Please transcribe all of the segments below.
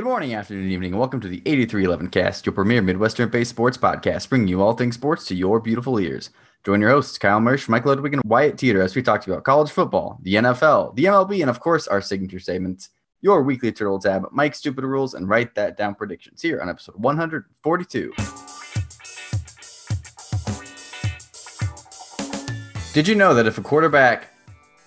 Good morning, afternoon, evening, and welcome to the 8311 Cast, your premier Midwestern-based sports podcast, bringing you all things sports to your beautiful ears. Join your hosts, Kyle Mersch, Mike Ludwig, and Wyatt Teeter as we talk about college football, the NFL, the MLB, and of course, our signature segments, your weekly Turtle Tab, Mike's Stupid Rules, and Write That Down predictions here on episode 142. Did you know that if a quarterback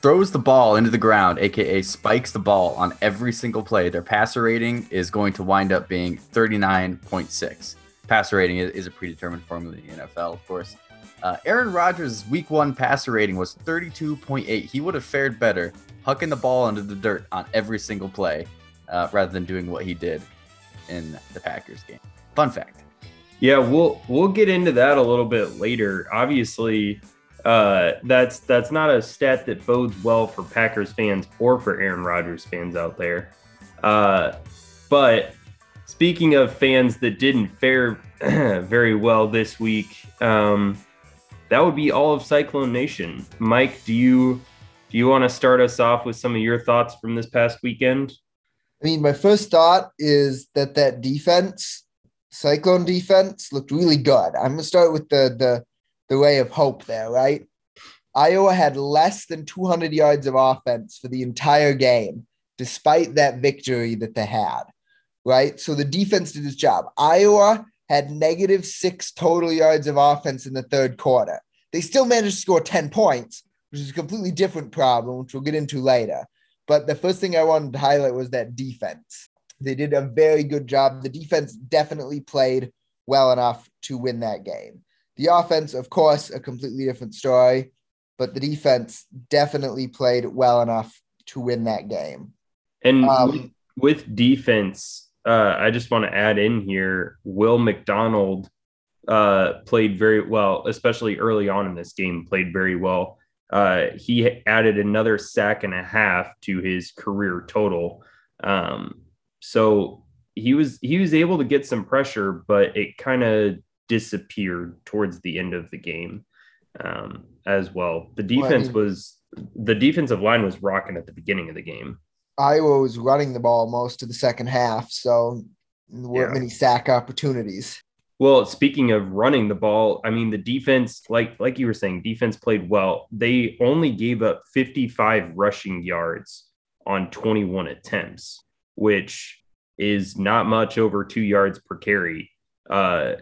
throws the ball into the ground, aka spikes the ball on every single play, their passer rating is going to wind up being 39.6. Passer rating is, a predetermined formula in the NFL, of course. Uh, Aaron Rodgers' week one passer rating was 32.8. He would have fared better hucking the ball into the dirt on every single play uh, rather than doing what he did in the Packers game. Fun fact. Yeah, we'll we'll get into that a little bit later. Obviously, uh, that's that's not a stat that bodes well for Packers fans or for Aaron Rodgers fans out there. Uh, but speaking of fans that didn't fare very well this week, um, that would be all of Cyclone Nation. Mike, do you do you want to start us off with some of your thoughts from this past weekend? I mean, my first thought is that that defense, Cyclone defense, looked really good. I'm gonna start with the the the ray of hope there, right? Iowa had less than 200 yards of offense for the entire game, despite that victory that they had, right? So the defense did its job. Iowa had negative six total yards of offense in the third quarter. They still managed to score 10 points, which is a completely different problem, which we'll get into later. But the first thing I wanted to highlight was that defense. They did a very good job. The defense definitely played well enough to win that game. The offense, of course, a completely different story, but the defense definitely played well enough to win that game. And um, with, with, defense, uh, I just want to add in here Will McDonald uh, played very well, especially early on in this game, played very well. Uh, he added another sack and a half to his career total. Um, so he was he was able to get some pressure, but it kind of disappeared towards the end of the game um, as well. The defense well, was the defensive line was rocking at the beginning of the game. Iowa was running the ball most of the second half, so there weren't yeah. many sack opportunities. Well, speaking of running the ball, I mean the defense, like like you were saying, defense played well. They only gave up 55 rushing yards on 21 attempts, which is not much over two yards per carry. Uh,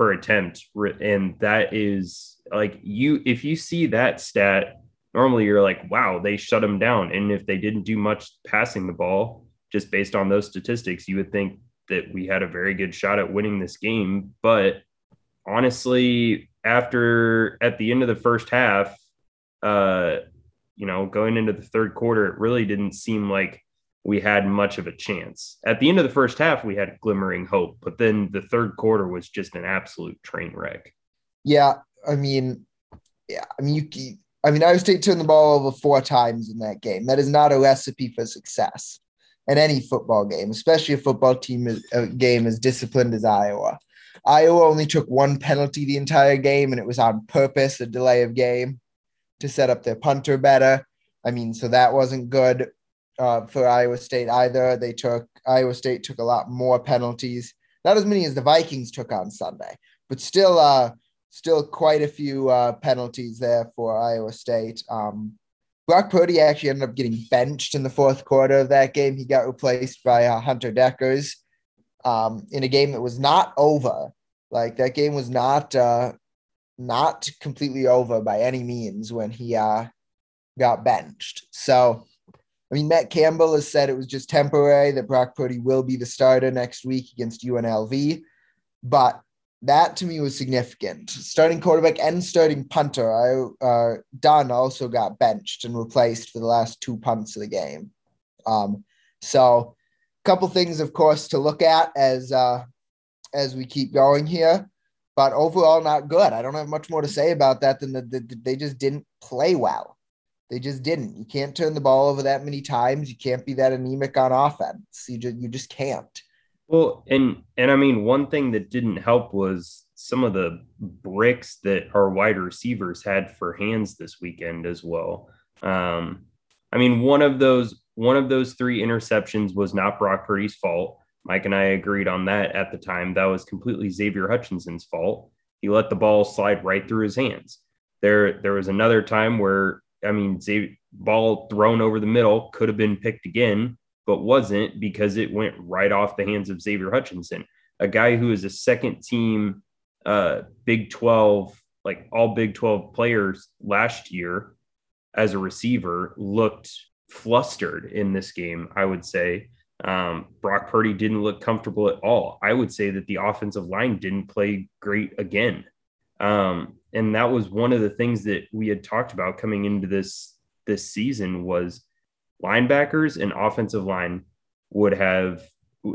per attempt and that is like you if you see that stat normally you're like wow they shut them down. And if they didn't do much passing the ball just based on those statistics you would think that we had a very good shot at winning this game. But honestly after at the end of the first half uh you know going into the third quarter it really didn't seem like we had much of a chance. At the end of the first half, we had glimmering hope, but then the third quarter was just an absolute train wreck. Yeah, I mean, yeah, I mean, you, I mean, Iowa State turned the ball over four times in that game. That is not a recipe for success in any football game, especially a football team a uh, game as disciplined as Iowa. Iowa only took one penalty the entire game, and it was on purpose, a delay of game to set up their punter better. I mean, so that wasn't good uh, for Iowa State either. They took Iowa State took a lot more penalties, not as many as the Vikings took on Sunday, but still, uh, still quite a few uh, penalties there for Iowa State. Um, Brock Purdy actually ended up getting benched in the fourth quarter of that game. He got replaced by uh, Hunter Dekkers um, in a game that was not over. Like that game was not uh, not completely over by any means when he uh, got benched. So I mean, Matt Campbell has said it was just temporary, that Brock Purdy will be the starter next week against UNLV. But that to me was significant. Starting quarterback and starting punter, I, uh, Dunn also got benched and replaced for the last two punts of the game. Um, so, a couple things, of course, to look at as uh, as we keep going here. But overall, not good. I don't have much more to say about that than that the, they just didn't play well. They just didn't. You can't turn the ball over that many times. You can't be that anemic on offense. You just you just can't. Well, and and I mean, one thing that didn't help was some of the bricks that our wide receivers had for hands this weekend as well. Um, I mean, one of those one of those three interceptions was not Brock Purdy's fault. Mike and I agreed on that at the time. That was completely Xavier Hutchinson's fault. He let the ball slide right through his hands. There, there was another time where I mean, ball thrown over the middle could have been picked again, but wasn't because it went right off the hands of Xavier Hutchinson, a guy who is a second team uh, Big 12, like all Big 12 players last year as a receiver looked flustered in this game, I would say. Um, Brock Purdy didn't look comfortable at all. I would say that the offensive line didn't play great again. Um, and that was one of the things that we had talked about coming into this this season was linebackers and offensive line would have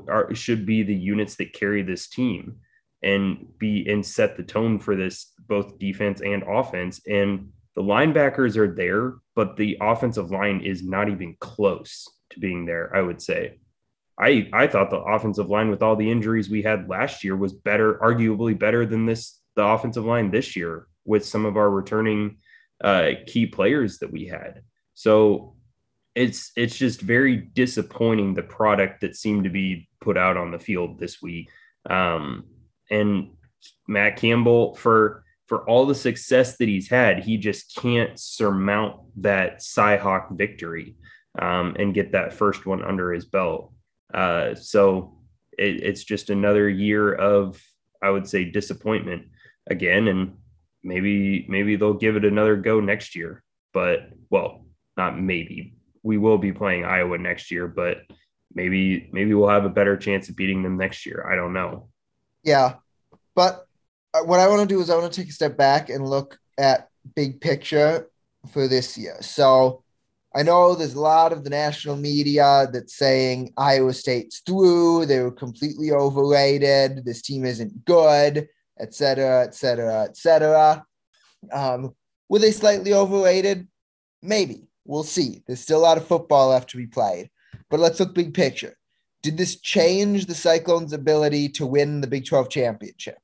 are, should be the units that carry this team and be and set the tone for this both defense and offense. And the linebackers are there but the offensive line is not even close to being there i would say. I I thought the offensive line with all the injuries we had last year was better, arguably better than this the offensive line this year with some of our returning uh, key players that we had. So it's it's just very disappointing the product that seemed to be put out on the field this week. Um, and Matt Campbell for for all the success that he's had, he just can't surmount that Cyhawk victory um, and get that first one under his belt. Uh, so it, it's just another year of, I would say, disappointment again, and maybe maybe they'll give it another go next year. But well, not maybe. We will be playing Iowa next year, but maybe maybe we'll have a better chance of beating them next year. I don't know. Yeah, but uh, what I want to do is I want to take a step back and look at big picture for this year. So I know there's a lot of the national media that's saying Iowa State's through, they were completely overrated, this team isn't good, etc., etc., etc. Were they slightly overrated? Maybe. We'll see. There's still a lot of football left to be played. But let's look big picture. Did this change the Cyclones' ability to win the Big 12 championship?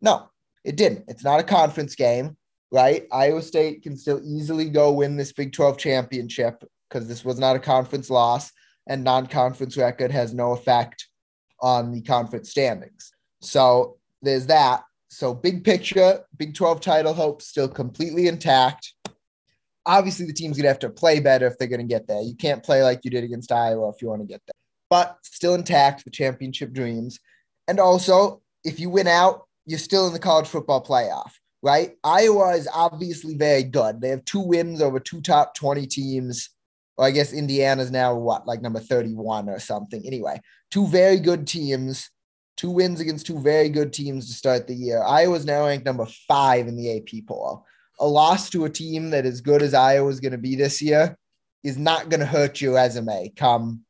No, it didn't. It's not a conference game right? Iowa State can still easily go win this Big 12 championship because this was not a conference loss and non conference record has no effect on the conference standings. So there's that. So, big picture, Big 12 title hopes still completely intact. Obviously, the team's to have to play better if they're to get there. You can't play like you did against Iowa if you want to get there, but still intact, the championship dreams. And also, if you win out, you're still in the college football playoff right? Iowa is obviously very good. They have two wins over two top 20 teams. Well, I guess Indiana's now what, like number 31 or something. Anyway, two very good teams, two wins against two very good teams to start the year. Iowa's now ranked number five in the AP poll. A loss to a team that is good as Iowa's going to be this year is not going to hurt your resume come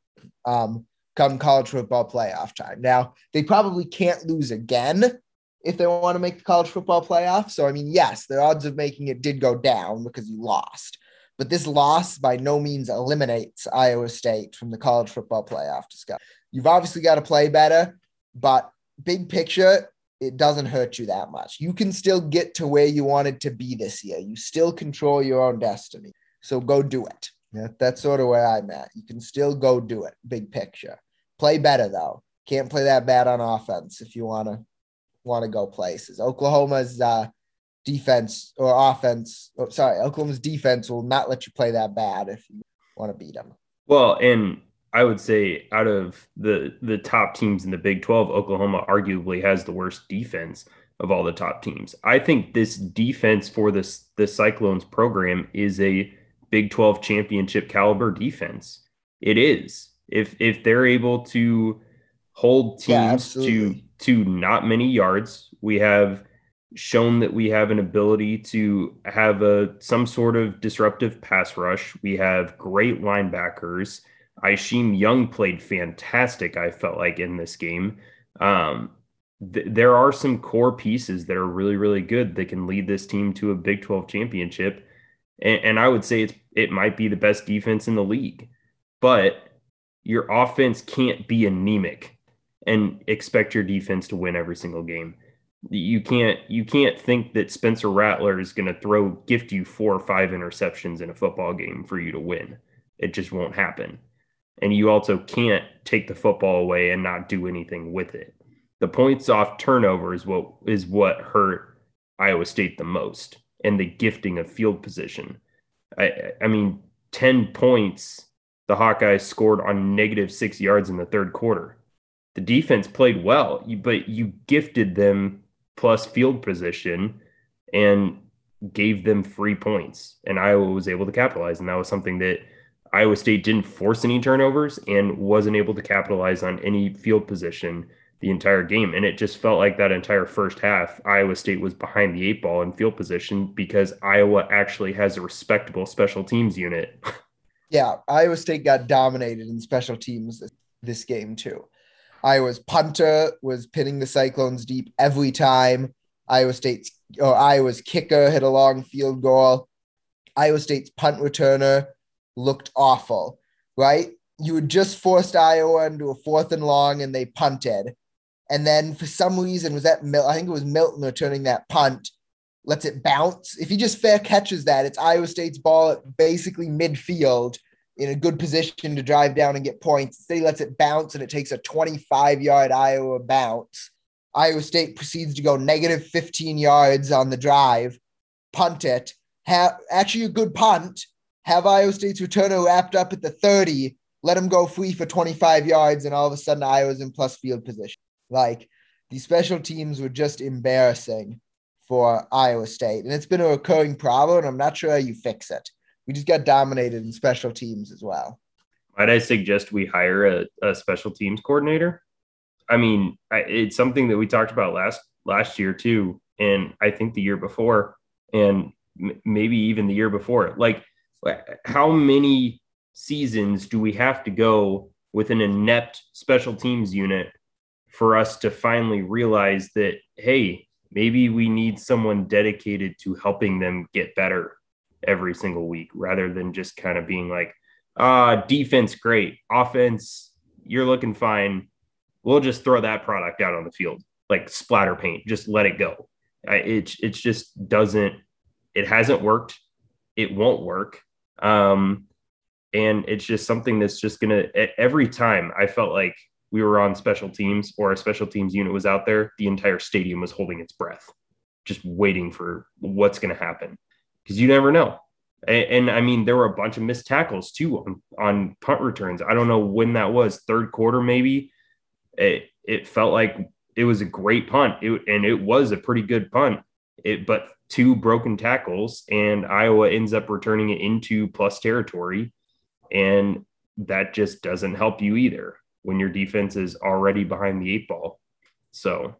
um, come college football playoff time. Now, they probably can't lose again if they want to make the college football playoff. So, I mean, yes, the odds of making it did go down because you lost. But this loss by no means eliminates Iowa State from the college football playoff discussion. You've obviously got to play better, but big picture, it doesn't hurt you that much. You can still get to where you wanted to be this year. You still control your own destiny. So go do it. That's sort of where I'm at. You can still go do it. Big picture. Play better though. Can't play that bad on offense if you want to want to go places. Oklahoma's uh, defense or offense, oh, sorry, Oklahoma's defense will not let you play that bad if you want to beat them. Well, and I would say out of the the top teams in the Big 12, Oklahoma arguably has the worst defense of all the top teams. I think this defense for this the Cyclones program is a Big 12 championship caliber defense. It is. If if they're able to hold teams yeah, to to not many yards. We have shown that we have an ability to have a some sort of disruptive pass rush. We have great linebackers. Isheem Young played fantastic. I felt like in this game. Um, th- there are some core pieces that are really, really good that can lead this team to a Big 12 championship. And, and I would say it's it might be the best defense in the league, but your offense can't be anemic and expect your defense to win every single game. You can't you can't think that Spencer Rattler is going to throw gift you four or five interceptions in a football game for you to win. It just won't happen. And you also can't take the football away and not do anything with it. The points off turnovers is what is what hurt Iowa State the most, and the gifting of field position. I, I mean, 10 points the Hawkeyes scored on negative six yards in the third quarter. The defense played well, but you gifted them plus field position and gave them free points. And Iowa was able to capitalize. And that was something that Iowa State didn't force any turnovers and wasn't able to capitalize on any field position the entire game. And it just felt like that entire first half, Iowa State was behind the eight ball in field position because Iowa actually has a respectable special teams unit. yeah, Iowa State got dominated in special teams this, game too. Iowa's punter was pinning the Cyclones deep every time. Iowa State's or Iowa's kicker hit a long field goal. Iowa State's punt returner looked awful, right? You had just forced Iowa into a fourth and long and they punted. And then for some reason, was that Mil- I think it was Milton returning that punt, lets it bounce. If he just fair catches that, it's Iowa State's ball at basically midfield in a good position to drive down and get points. Instead, he lets it bounce and it takes a 25 yard Iowa bounce. Iowa State proceeds to go negative 15 yards on the drive, punt it, have actually a good punt, have Iowa State's returner wrapped up at the 30, let him go free for 25 yards, and all of a sudden Iowa's in plus field position. Like these special teams were just embarrassing for Iowa State. And it's been a recurring problem, and I'm not sure how you fix it. We just got dominated in special teams as well. Might I suggest we hire a, a special teams coordinator? I mean, I, it's something that we talked about last last year too, and I think the year before, and m- maybe even the year before. Like, how many seasons do we have to go with an inept special teams unit for us to finally realize that, hey, maybe we need someone dedicated to helping them get better every single week rather than just kind of being like, uh, defense, great. Offense, you're looking fine. We'll just throw that product out on the field like splatter paint. Just let it go. It, it just doesn't, it hasn't worked. It won't work. Um, and it's just something that's just to, every time I felt like we were on special teams or a special teams unit was out there, the entire stadium was holding its breath, just waiting for what's to happen because you never know. And, and, I mean, there were a bunch of missed tackles too on, on punt returns. I don't know when that was, third quarter maybe. It it felt like it was a great punt, it, and it was a pretty good punt. It but two broken tackles, and Iowa ends up returning it into plus territory, and that just doesn't help you either when your defense is already behind the eight ball. So,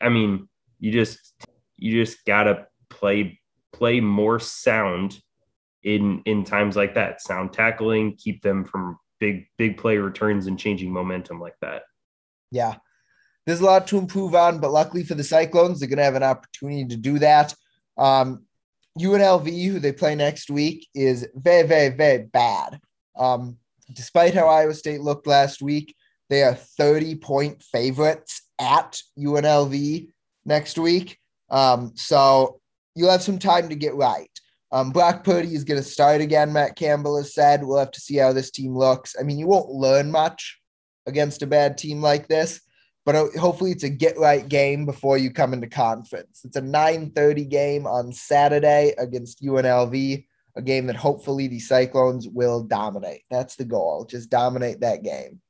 I mean, you just you just gotta play play more sound in in times like that. Sound tackling, keep them from big big play returns and changing momentum like that. Yeah. There's a lot to improve on, but luckily for the Cyclones, they're going to have an opportunity to do that. Um, UNLV, who they play next week, is very, very, very bad. Um, despite how Iowa State looked last week, they are 30 point favorites at UNLV next week. Um, so you'll have some time to get right. Um, Brock Purdy is going to start again, Matt Campbell has said. We'll have to see how this team looks. I mean, you won't learn much against a bad team like this, but uh, hopefully it's a get right game before you come into conference. It's a 9:30 game on Saturday against UNLV a game that hopefully the Cyclones will dominate. That's the goal. Just dominate that game.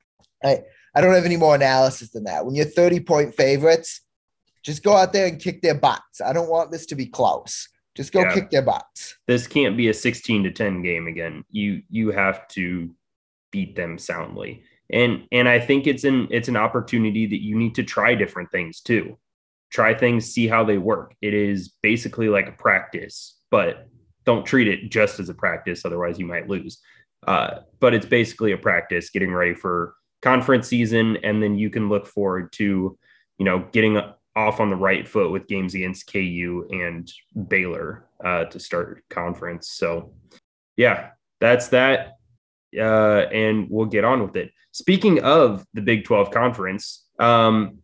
I, I don't have any more analysis than that. When you're 30 point favorites, just go out there and kick their butts. I don't want this to be close. Just go yeah. kick their butts. This can't be a 16 to 10 game again. You you have to beat them soundly. And and I think it's an it's an opportunity that you need to try different things too. Try things, see how they work. It is basically like a practice, but don't treat it just as a practice, otherwise you might lose. Uh, but it's basically a practice, getting ready for conference season, and then you can look forward to, you know, getting off on the right foot with games against KU and Baylor uh, to start conference. So, yeah, that's that, uh, and we'll get on with it. Speaking of the Big 12 conference, um,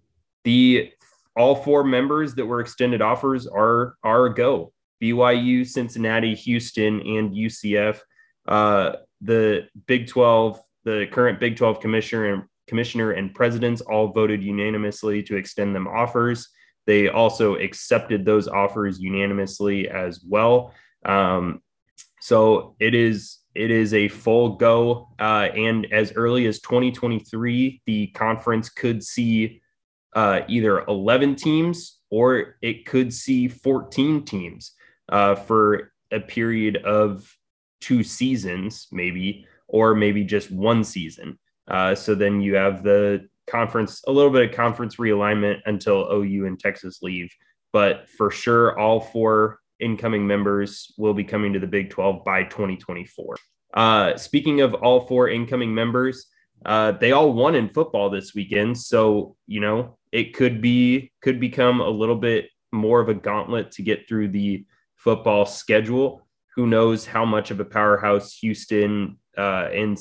the all four members that were extended offers are are a go. BYU, Cincinnati, Houston, and UCF. Uh, the Big 12, the current Big 12 commissioner and commissioner and presidents all voted unanimously to extend them offers. They also accepted those offers unanimously as well. Um, so it is it is a full go, uh, and as early as 2023, the conference could see uh, either 11 teams or it could see 14 teams uh, for a period of two seasons, maybe, or maybe just one season. Uh, so then you have the conference, a little bit of conference realignment until OU and Texas leave. But for sure, all four incoming members will be coming to the Big 12 by 2024. Uh, speaking of all four incoming members, uh, they all won in football this weekend. So, you know, it could be, could become a little bit more of a gauntlet to get through the football schedule. Who knows how much of a powerhouse Houston uh, and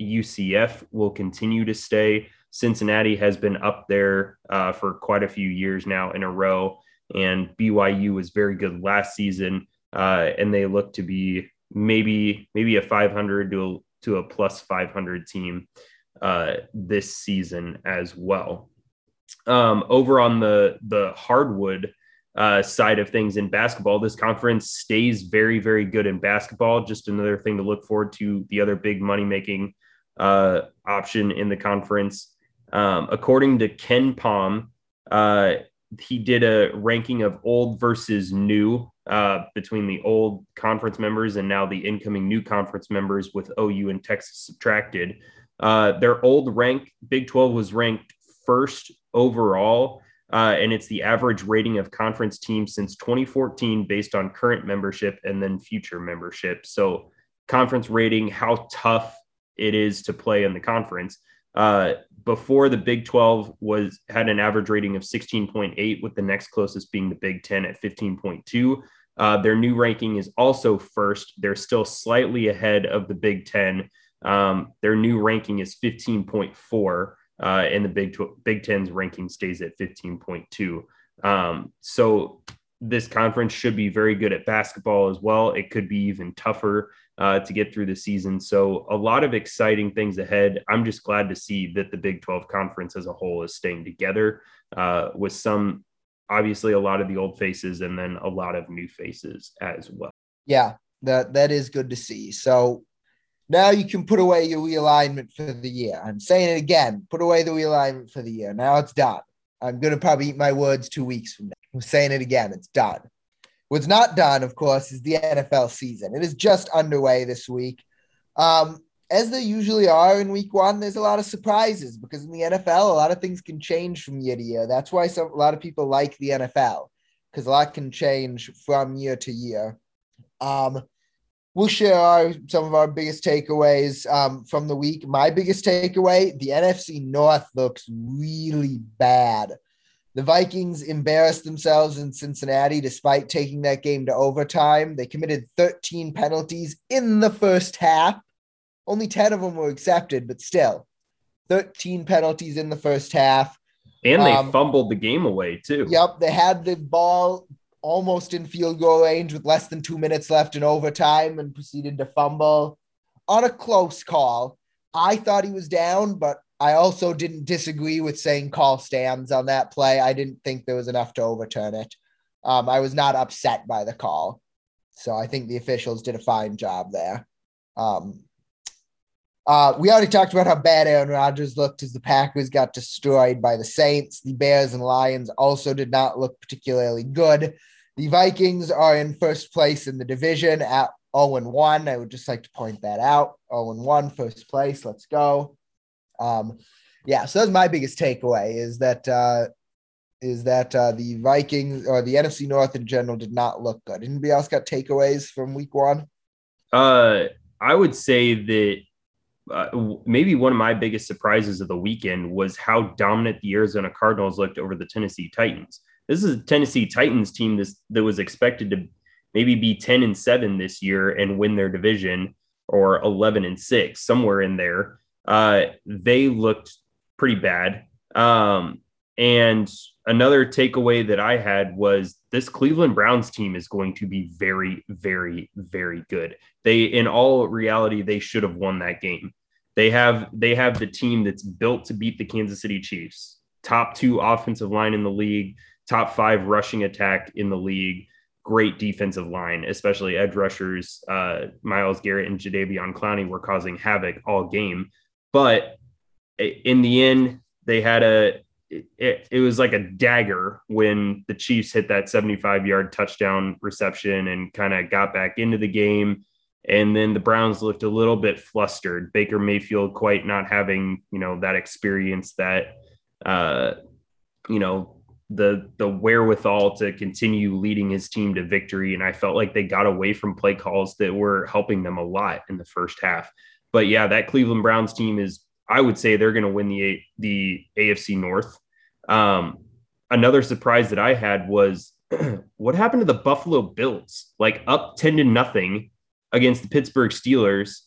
UCF will continue to stay. Cincinnati has been up there uh, for quite a few years now in a row, and BYU was very good last season, uh, and they look to be maybe maybe a 500 to a, to a plus 500 team uh, this season as well. Um, over on the the hardwood uh, side of things in basketball, this conference stays very very good in basketball. Just another thing to look forward to. The other big money making uh, option in the conference. Um, according to KenPom, uh, he did a ranking of old versus new uh, between the old conference members and now the incoming new conference members with OU and Texas subtracted. Uh, their old rank, Big 12 was ranked first overall, uh, and it's the average rating of conference teams since 2014 based on current membership and then future membership. So, conference rating, how tough it is to play in the conference. Before the Big 12 was had an average rating of 16.8, with the next closest being the Big 10 at 15.2. Uh, their new ranking is also first. They're still slightly ahead of the Big 10. Um, their new ranking is 15.4, uh, and the Big Tw- Big 10's ranking stays at 15.2. Um, so this conference should be very good at basketball as well. It could be even tougher uh, to get through the season. So, a lot of exciting things ahead. I'm just glad to see that the Big 12 conference as a whole is staying together uh, with some, obviously, a lot of the old faces and then a lot of new faces as well. Yeah, that, that is good to see. So, now you can put away your realignment for the year. I'm saying it again put away the realignment for the year. Now it's done. I'm going to probably eat my words two weeks from now. I'm saying it again. It's done. What's not done, of course, is the NFL season. It is just underway this week. Um, as they usually are in week one, there's a lot of surprises because in the NFL, a lot of things can change from year to year. That's why some, a lot of people like the NFL because a lot can change from year to year. Um, we'll share our, some of our biggest takeaways um, from the week. My biggest takeaway the NFC North looks really bad. The Vikings embarrassed themselves in Cincinnati despite taking that game to overtime. They committed 13 penalties in the first half. Only 10 of them were accepted, but still 13 penalties in the first half. And they um, fumbled the game away, too. Yep. They had the ball almost in field goal range with less than two minutes left in overtime and proceeded to fumble on a close call. I thought he was down, but I also didn't disagree with saying call stands on that play. I didn't think there was enough to overturn it. Um, I was not upset by the call. So I think the officials did a fine job there. Um, uh, we already talked about how bad Aaron Rodgers looked as the Packers got destroyed by the Saints. The Bears and Lions also did not look particularly good. The Vikings are in first place in the division at 0 1. I would just like to point that out. 0 1, first place. Let's go. Um, yeah, so that's my biggest takeaway is that uh, is that uh, the Vikings or the NFC North in general did not look good. Anybody else got takeaways from Week One? Uh, I would say that uh, maybe one of my biggest surprises of the weekend was how dominant the Arizona Cardinals looked over the Tennessee Titans. This is a Tennessee Titans team this, that was expected to maybe be 10 and 7 this year and win their division or 11 and 6, somewhere in there uh, they looked pretty bad. Um, and another takeaway that I had was this Cleveland Browns team is going to be very, very, very good. They, in all reality, they should have won that game. They have they have the team that's built to beat the Kansas City Chiefs. Top two offensive line in the league, top five rushing attack in the league, great defensive line, especially edge rushers. Uh, Myles Garrett and Jadeveon Clowney were causing havoc all game. But in the end, they had a it, it was like a dagger when the Chiefs hit that 75 yard touchdown reception and kind of got back into the game. And then the Browns looked a little bit flustered. Baker Mayfield quite not having, you know, that experience that, uh, you know, the the wherewithal to continue leading his team to victory. And I felt like they got away from play calls that were helping them a lot in the first half. But yeah, that Cleveland Browns team is I would say they're going to win the the AFC North. Um, another surprise that I had was what happened to the Buffalo Bills? Like up ten to nothing against the Pittsburgh Steelers.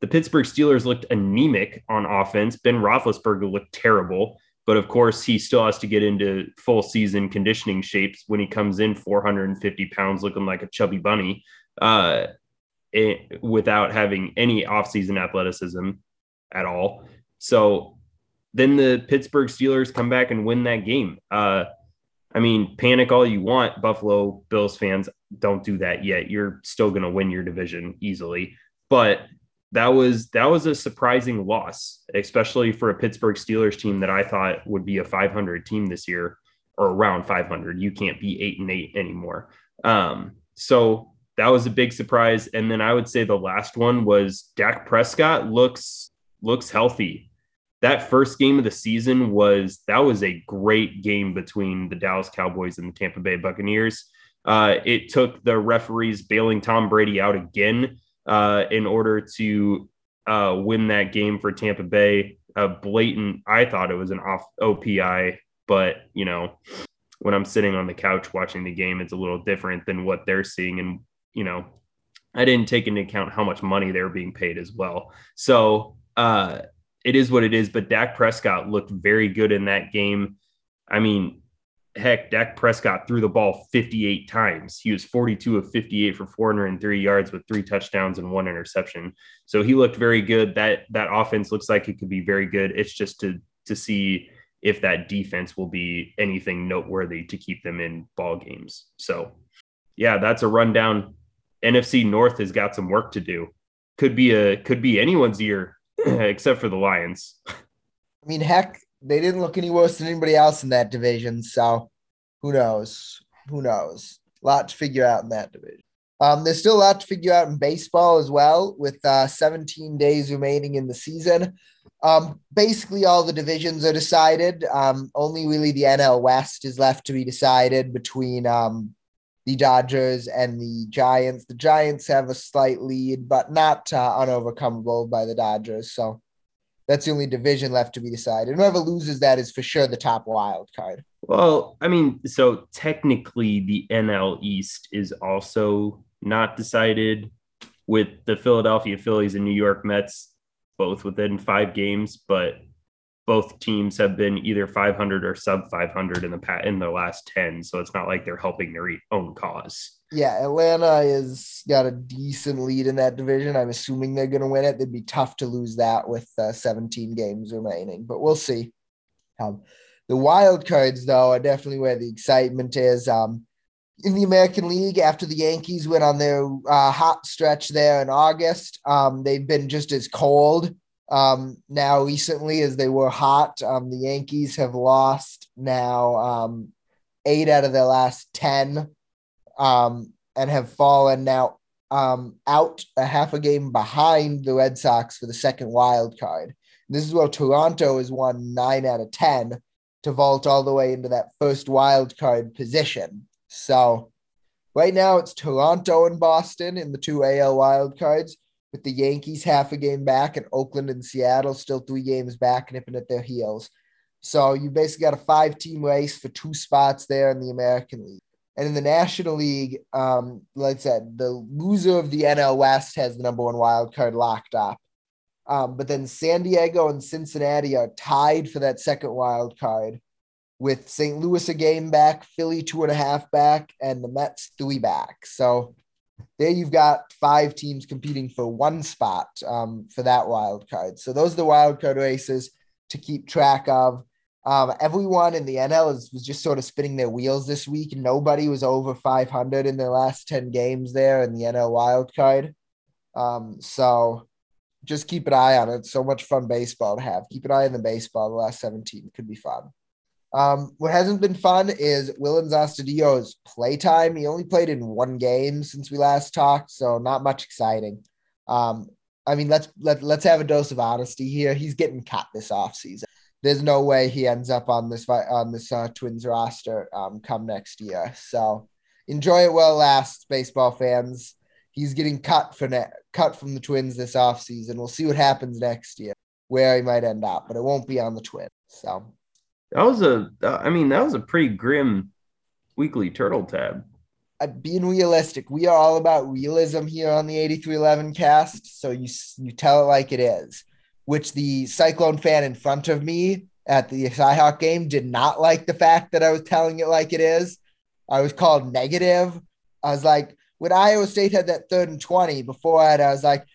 The Pittsburgh Steelers looked anemic on offense. Ben Roethlisberger looked terrible, but of course he still has to get into full season conditioning shapes when he comes in 450 pounds, looking like a chubby bunny, uh, it, without having any offseason athleticism at all. So then the Pittsburgh Steelers come back and win that game. Uh, I mean, panic all you want, Buffalo Bills fans. Don't do that yet. You're still going to win your division easily. But that was that was a surprising loss, especially for a Pittsburgh Steelers team that I thought would be a 500 team this year or around 500. You can't be eight and eight anymore. Um, so that was a big surprise. And then I would say the last one was Dak Prescott looks looks healthy that first game of the season was that was a great game between the Dallas Cowboys and the Tampa Bay Buccaneers. Uh, it took the referees bailing Tom Brady out again uh, in order to uh, win that game for Tampa Bay. A blatant, I thought it was an off OPI, but you know, when I'm sitting on the couch watching the game, it's a little different than what they're seeing. And you know, I didn't take into account how much money they were being paid as well. So uh, it is what it is. But Dak Prescott looked very good in that game. I mean, heck, Dak Prescott threw the ball 58 times. He was 42 of 58 for 403 yards with three touchdowns and one interception. So he looked very good. That that offense looks like it could be very good. It's just to to see if that defense will be anything noteworthy to keep them in ball games. So, yeah, that's a rundown. NFC North has got some work to do. Could be a could be anyone's year except for the Lions. I mean, heck, they didn't look any worse than anybody else in that division. So who knows? Who knows? A lot to figure out in that division. Um, there's still a lot to figure out in baseball as well, with uh, 17 days remaining in the season. Um, basically, all the divisions are decided. Um, only really the NL West is left to be decided between um, the Dodgers and the Giants. The Giants have a slight lead, but not uh, unovercomable by the Dodgers. So that's the only division left to be decided. Whoever loses that is for sure the top wild card. Well, I mean, so technically the NL East is also not decided with the Philadelphia Phillies and New York Mets both within five games, but both teams have been either 500 or sub 500 in the past in the last 10 so it's not like they're helping their own cause. Yeah atlanta is got a decent lead in that division. I'm assuming they're going to win it. It'd be tough to lose that with uh, 17 games remaining but we'll see. Um, the wild cards though are definitely where the excitement is. Um, in the American League after the Yankees went on their uh, hot stretch there in August. Um, they've been just as cold um, now, recently, as they were hot, um, the Yankees have lost now um, eight out of their last 10 um, and have fallen now um, out a half a game behind the Red Sox for the second wild card. This is where Toronto has won nine out of 10 to vault all the way into that first wild card position. So, right now, it's Toronto and Boston in the two AL wild cards with the Yankees half a game back and Oakland and Seattle still three games back, nipping at their heels. So you basically got a five team race for two spots there in the American League. And in the National League, um, like I said, the loser of the NL West has the number one wild card locked up. Um, but then San Diego and Cincinnati are tied for that second wild card with St. Louis a game back, Philly two and a half back, and the Mets three back. So there you've got five teams competing for one spot um, for that wild card. So those are the wild card races to keep track of. Um, everyone in the NL is, was just sort of spinning their wheels this week. Nobody was over 500 in their last 10 games there in the NL wild card. Um, so just keep an eye on it. so much fun baseball to have. Keep an eye on the baseball. The last 17 could be fun. Um, what hasn't been fun is Willians Astudillo's playtime. He only played in one game since we last talked, so not much exciting. Um, I mean, let's let, let's have a dose of honesty here. He's getting cut this offseason. There's no way he ends up on this on this uh, Twins roster um, come next year. So enjoy it while it lasts, baseball fans. He's getting cut for ne- cut from the Twins this offseason. We'll see what happens next year, where he might end up, but it won't be on the Twins. So that was a, I mean, that was a pretty grim weekly turtle tab. Uh, being realistic, we are all about realism here on the 8311 cast. So you you tell it like it is, which the Cyclone fan in front of me at the Cyhawk game did not like the fact that I was telling it like it is. I was called negative. I was like, when Iowa State had that third and 20 before it, I was like,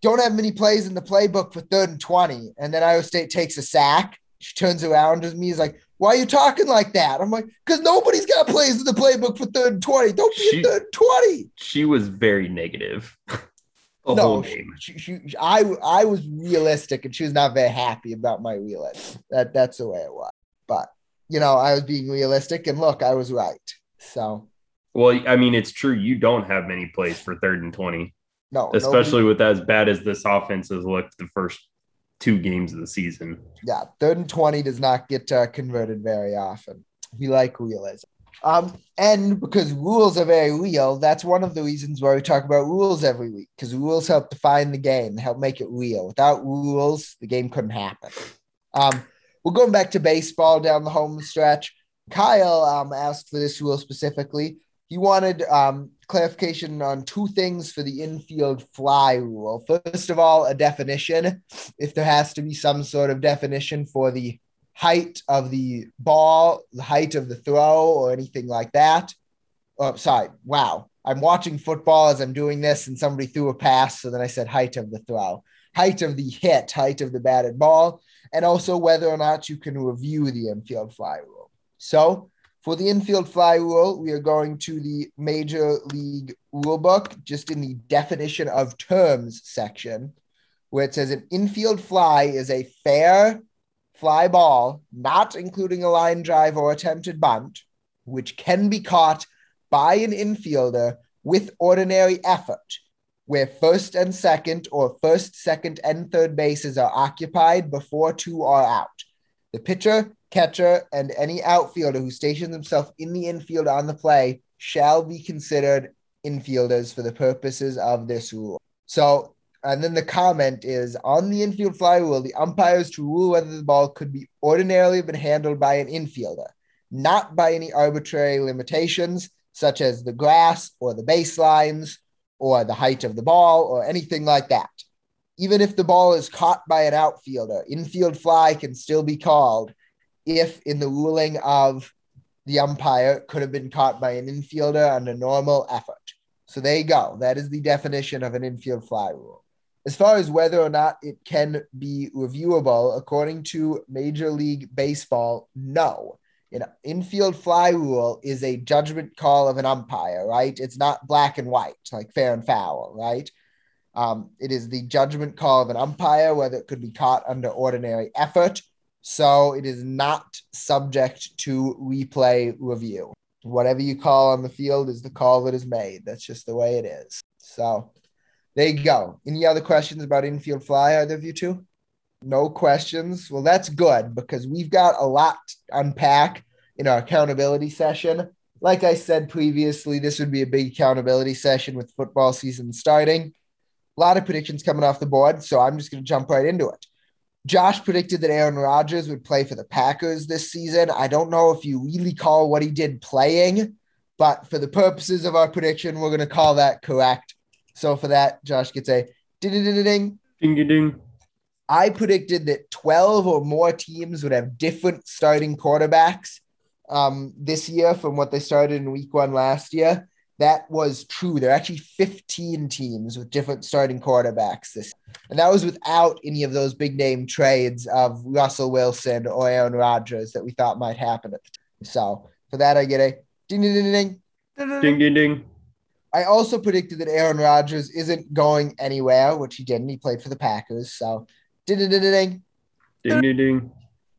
don't have many plays in the playbook for third and 20. And then Iowa State takes a sack she turns around to me. He's like, why are you talking like that? I'm like, because nobody's got plays in the playbook for third and 20. Don't be she, third and 20. She was very negative. the no, whole game. She, she, she, I, I was realistic and she was not very happy about my realism. That, that's the way it was. But, you know, I was being realistic and look, I was right. So, well, I mean, it's true. You don't have many plays for third and 20. No, especially nobody, with as bad as this offense has looked the first two games of the season. Yeah, third and 20 does not get uh, converted very often. We like realism. Um, and because rules are very real, that's one of the reasons why we talk about rules every week, because rules help define the game, help make it real. Without rules, the game couldn't happen. Um, we're going back to baseball down the home stretch. Kyle um, asked for this rule specifically. He wanted um, clarification on two things for the infield fly rule. First of all, a definition, if there has to be some sort of definition for the height of the ball, the height of the throw, or anything like that. Oh, sorry. Wow. I'm watching football as I'm doing this, and somebody threw a pass. So then I said height of the throw, height of the hit, height of the batted ball, and also whether or not you can review the infield fly rule. So for the infield fly rule, we are going to the Major League Rulebook, just in the definition of terms section, where it says an infield fly is a fair fly ball, not including a line drive or attempted bunt, which can be caught by an infielder with ordinary effort, where first and second or first, second, and third bases are occupied before two are out. The pitcher catcher, and any outfielder who stations himself in the infield on the play shall be considered infielders for the purposes of this rule. So, and then the comment is on the infield fly rule, the umpires to rule whether the ball could be ordinarily been handled by an infielder, not by any arbitrary limitations such as the grass or the baselines or the height of the ball or anything like that. Even if the ball is caught by an outfielder, infield fly can still be called if in the ruling of the umpire could have been caught by an infielder under normal effort. So there you go. That is the definition of an infield fly rule. As far as whether or not it can be reviewable, according to Major League Baseball, no. An infield fly rule is a judgment call of an umpire, right? It's not black and white, like fair and foul, right? Um, it is the judgment call of an umpire whether it could be caught under ordinary effort so it is not subject to replay review. Whatever you call on the field is the call that is made. That's just the way it is. So there you go. Any other questions about infield fly, either of you two? No questions. Well, that's good because we've got a lot to unpack in our accountability session. Like I said previously, this would be a big accountability session with football season starting. A lot of predictions coming off the board, so I'm just going to jump right into it. Josh predicted that Aaron Rodgers would play for the Packers this season. I don't know if you really call what he did playing, but for the purposes of our prediction, we're going to call that correct. So for that, Josh gets a ding ding ding ding. Ding ding. I predicted that 12 or more teams would have different starting quarterbacks um, this year from what they started in week one last year. That was true. There are actually 15 teams with different starting quarterbacks this, and that was without any of those big name trades of Russell Wilson or Aaron Rodgers that we thought might happen. at the time. So for that, I get a ding ding ding ding. Ding ding ding. I also predicted that Aaron Rodgers isn't going anywhere, which he didn't. He played for the Packers. So ding ding ding ding ding. Ding ding ding.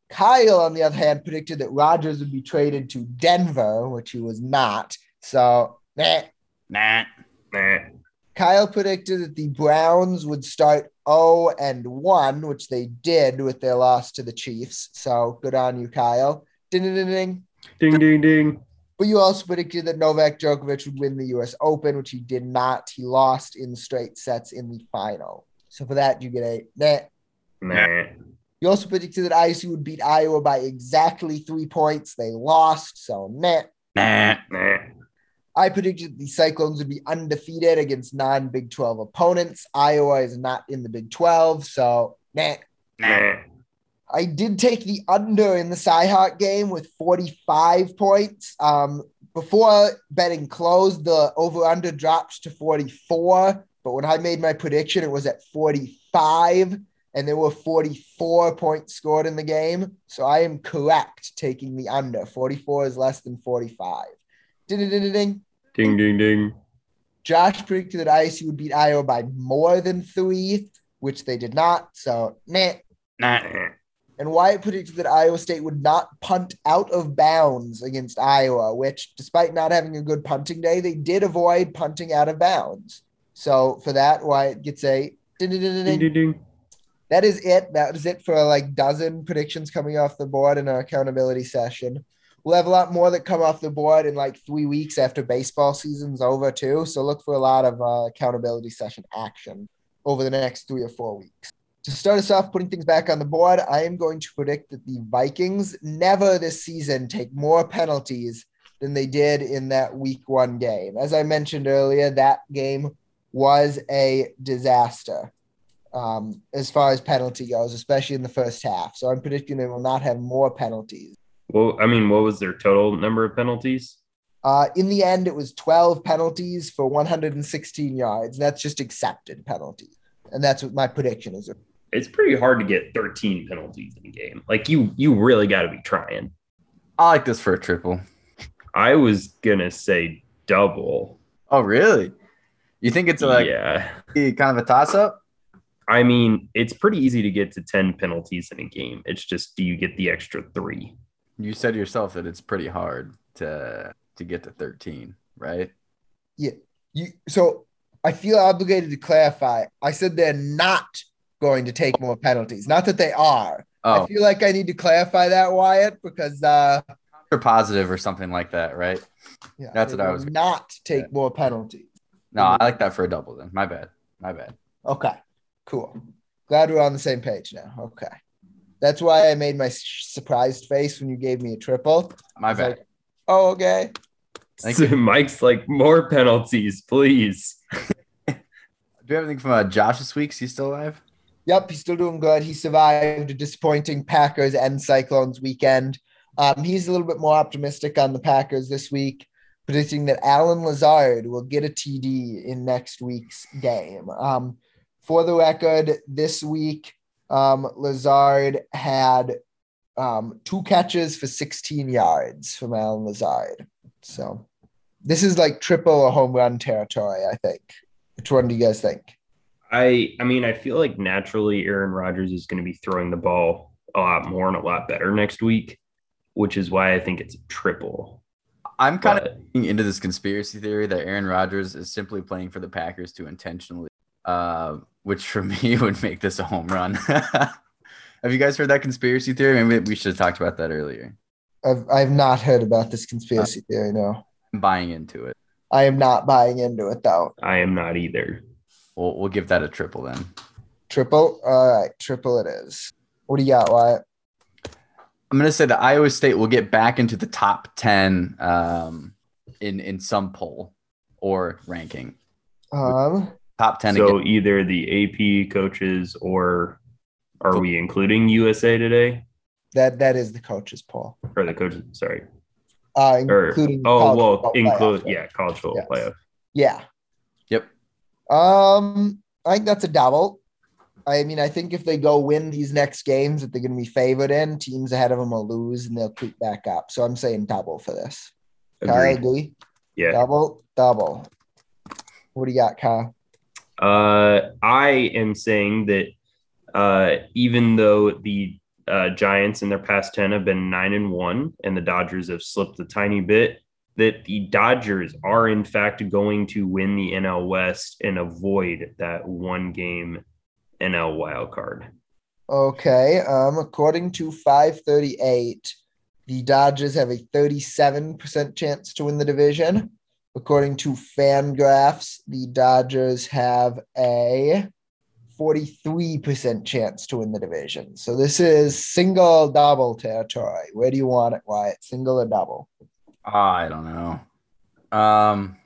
Kyle, on the other hand, predicted that Rodgers would be traded to Denver, which he was not. So Nah. Nah. Nah. Kyle predicted that the Browns would start 0 and 1, which they did with their loss to the Chiefs. So good on you, Kyle. Ding ding ding ding. Ding ding ding. But you also predicted that Novak Djokovic would win the US Open, which he did not. He lost in straight sets in the final. So for that, you get a nah. Nah. You also predicted that ISU would beat Iowa by exactly three points. They lost, so nah. Nah. Nah. I predicted the Cyclones would be undefeated against non Big 12 opponents. Iowa is not in the Big 12, so nah. Nah. I did take the under in the Cyhawk game with 45 points. Um, before betting closed, the over under drops to 44. But when I made my prediction, it was at 45, and there were 44 points scored in the game. So I am correct taking the under. 44 is less than 45. Ding, ding, ding, ding. Ding ding ding. Josh predicted that ISU would beat Iowa by more than three, which they did not. So, nah. Nah. Nah. And Wyatt predicted that Iowa State would not punt out of bounds against Iowa, which, despite not having a good punting day, they did avoid punting out of bounds. So, for that, Wyatt gets a ding, ding, ding, ding, Ding ding. ding ding. That is it. That is it for like dozen predictions coming off the board in our accountability session. We'll have a lot more that come off the board in like three weeks after baseball season's over too. So look for a lot of uh, accountability session action over the next three or four weeks. To start us off, putting things back on the board, I am going to predict that the Vikings never this season take more penalties than they did in that week one game. As I mentioned earlier, that game was a disaster um, as far as penalty goes, especially in the first half. So I'm predicting they will not have more penalties. Well, I mean, what was their total number of penalties? Uh, in the end, it was 12 penalties for 116 yards. That's just accepted penalties. And that's what my prediction is. It's pretty hard to get 13 penalties in a game. Like you, you really got to be trying. I like this for a triple. I was gonna say double. Oh, really? You think it's like yeah. kind of a toss up? I mean, it's pretty easy to get to 10 penalties in a game. It's just do you get the extra three? You said yourself that it's pretty hard to to get to 13, right? Yeah. You so I feel obligated to clarify. I said they're not going to take more penalties. Not that they are. Oh. I feel like I need to clarify that, Wyatt, because uh or positive or something like that, right? yeah, That's what I was- not take more penalties. No, I like that for a double then. My bad. My bad. Okay, cool. Glad we're on the same page now. Okay. That's why I made my surprised face when you gave me a triple. My bad. like, oh, okay. So Mike's like more penalties, please. Do you have anything from uh, Josh this week? Is he still alive? Yep, he's still doing good. He survived a disappointing Packers and Cyclones weekend. Um, he's a little bit more optimistic on the Packers this week, predicting that Allen Lazard will get a TD in next week's game. Um, for the record, this week, um, Lazard had um, two catches for 16 yards from Allen Lazard. So this is like triple or home run territory, I think. Which one do you guys think? I I mean, I feel like naturally Aaron Rodgers is going to be throwing the ball a lot more and a lot better next week, which is why I think it's a triple. I'm kind of But looking into this conspiracy theory that Aaron Rodgers is simply playing for the Packers to intentionally, uh, which for me would make this a home run. have you guys heard that conspiracy theory? Maybe we should have talked about that earlier. I've I've not heard about this conspiracy theory. No, I'm buying into it. I am not buying into it though. I am not either. We'll, we'll give that a triple then. Triple. All right, triple it is. What do you got, Wyatt? I'm going to say that Iowa State will get back into the top 10 um, in, in some poll or ranking. Um, Top 10 So again. either the AP coaches or are we including USA today that that is the coaches poll. or the coaches? Sorry. uh, Or including oh well, football include playoff. yeah, college football Yes. playoff. Yeah. Yep. Um, I think that's a double. I mean, I think if they go win these next games that they're going to be favored in, teams ahead of them will lose and they'll creep back up. So I'm saying double for this. Kyle, agree? Yeah. Double, double. What do you got, Kyle? Uh, I am saying that uh, even though the uh, Giants in their past 10 have been nine and one, and the Dodgers have slipped a tiny bit, that the Dodgers are in fact going to win the NL West and avoid that one game NL wild card. Okay. Um, according to 538, the Dodgers have a 37% chance to win the division. According to Fangraphs, the Dodgers have a 43% chance to win the division. So this is single double territory. Where do you want it, Wyatt? Single or double? I don't know. Um,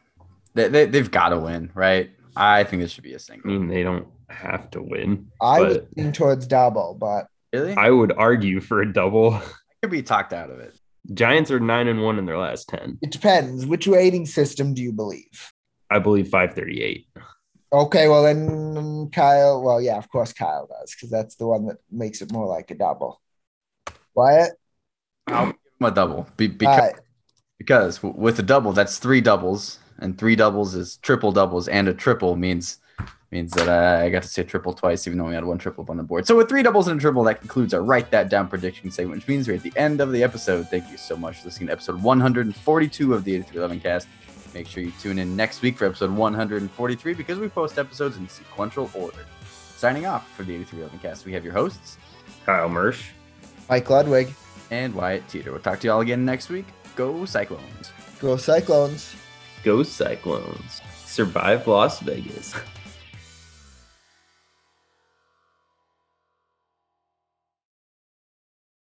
they, they they've got to win, right? I think this should be a single. I mean, they don't have to win. I But- would lean towards double, but Really? I would argue for a double. I could be talked out of it. Giants are nine and one in their last 10. it depends. Which rating system do you believe? I believe 538. Okay, well then Kyle. Well, yeah, of course Kyle does because that's the one that makes it more like a double. Wyatt, I'll give them a double be, because right. because with a double that's three doubles and three doubles is triple doubles and a triple means means that uh, I got to say triple twice even though we had one triple up on the board. So with three doubles and a triple that concludes our write that down prediction segment, which means we're at the end of the episode. Thank you so much for listening to episode 142 of the 8311 cast. Make sure you tune in next week for episode 143 because we post episodes in sequential order. Signing off for the 8311 cast, we have your hosts Kyle Mersch. Mike Ludwig, and Wyatt Teeter. We'll talk to y'all again next week. Go Cyclones. go Cyclones. Go Cyclones. Survive Las Vegas.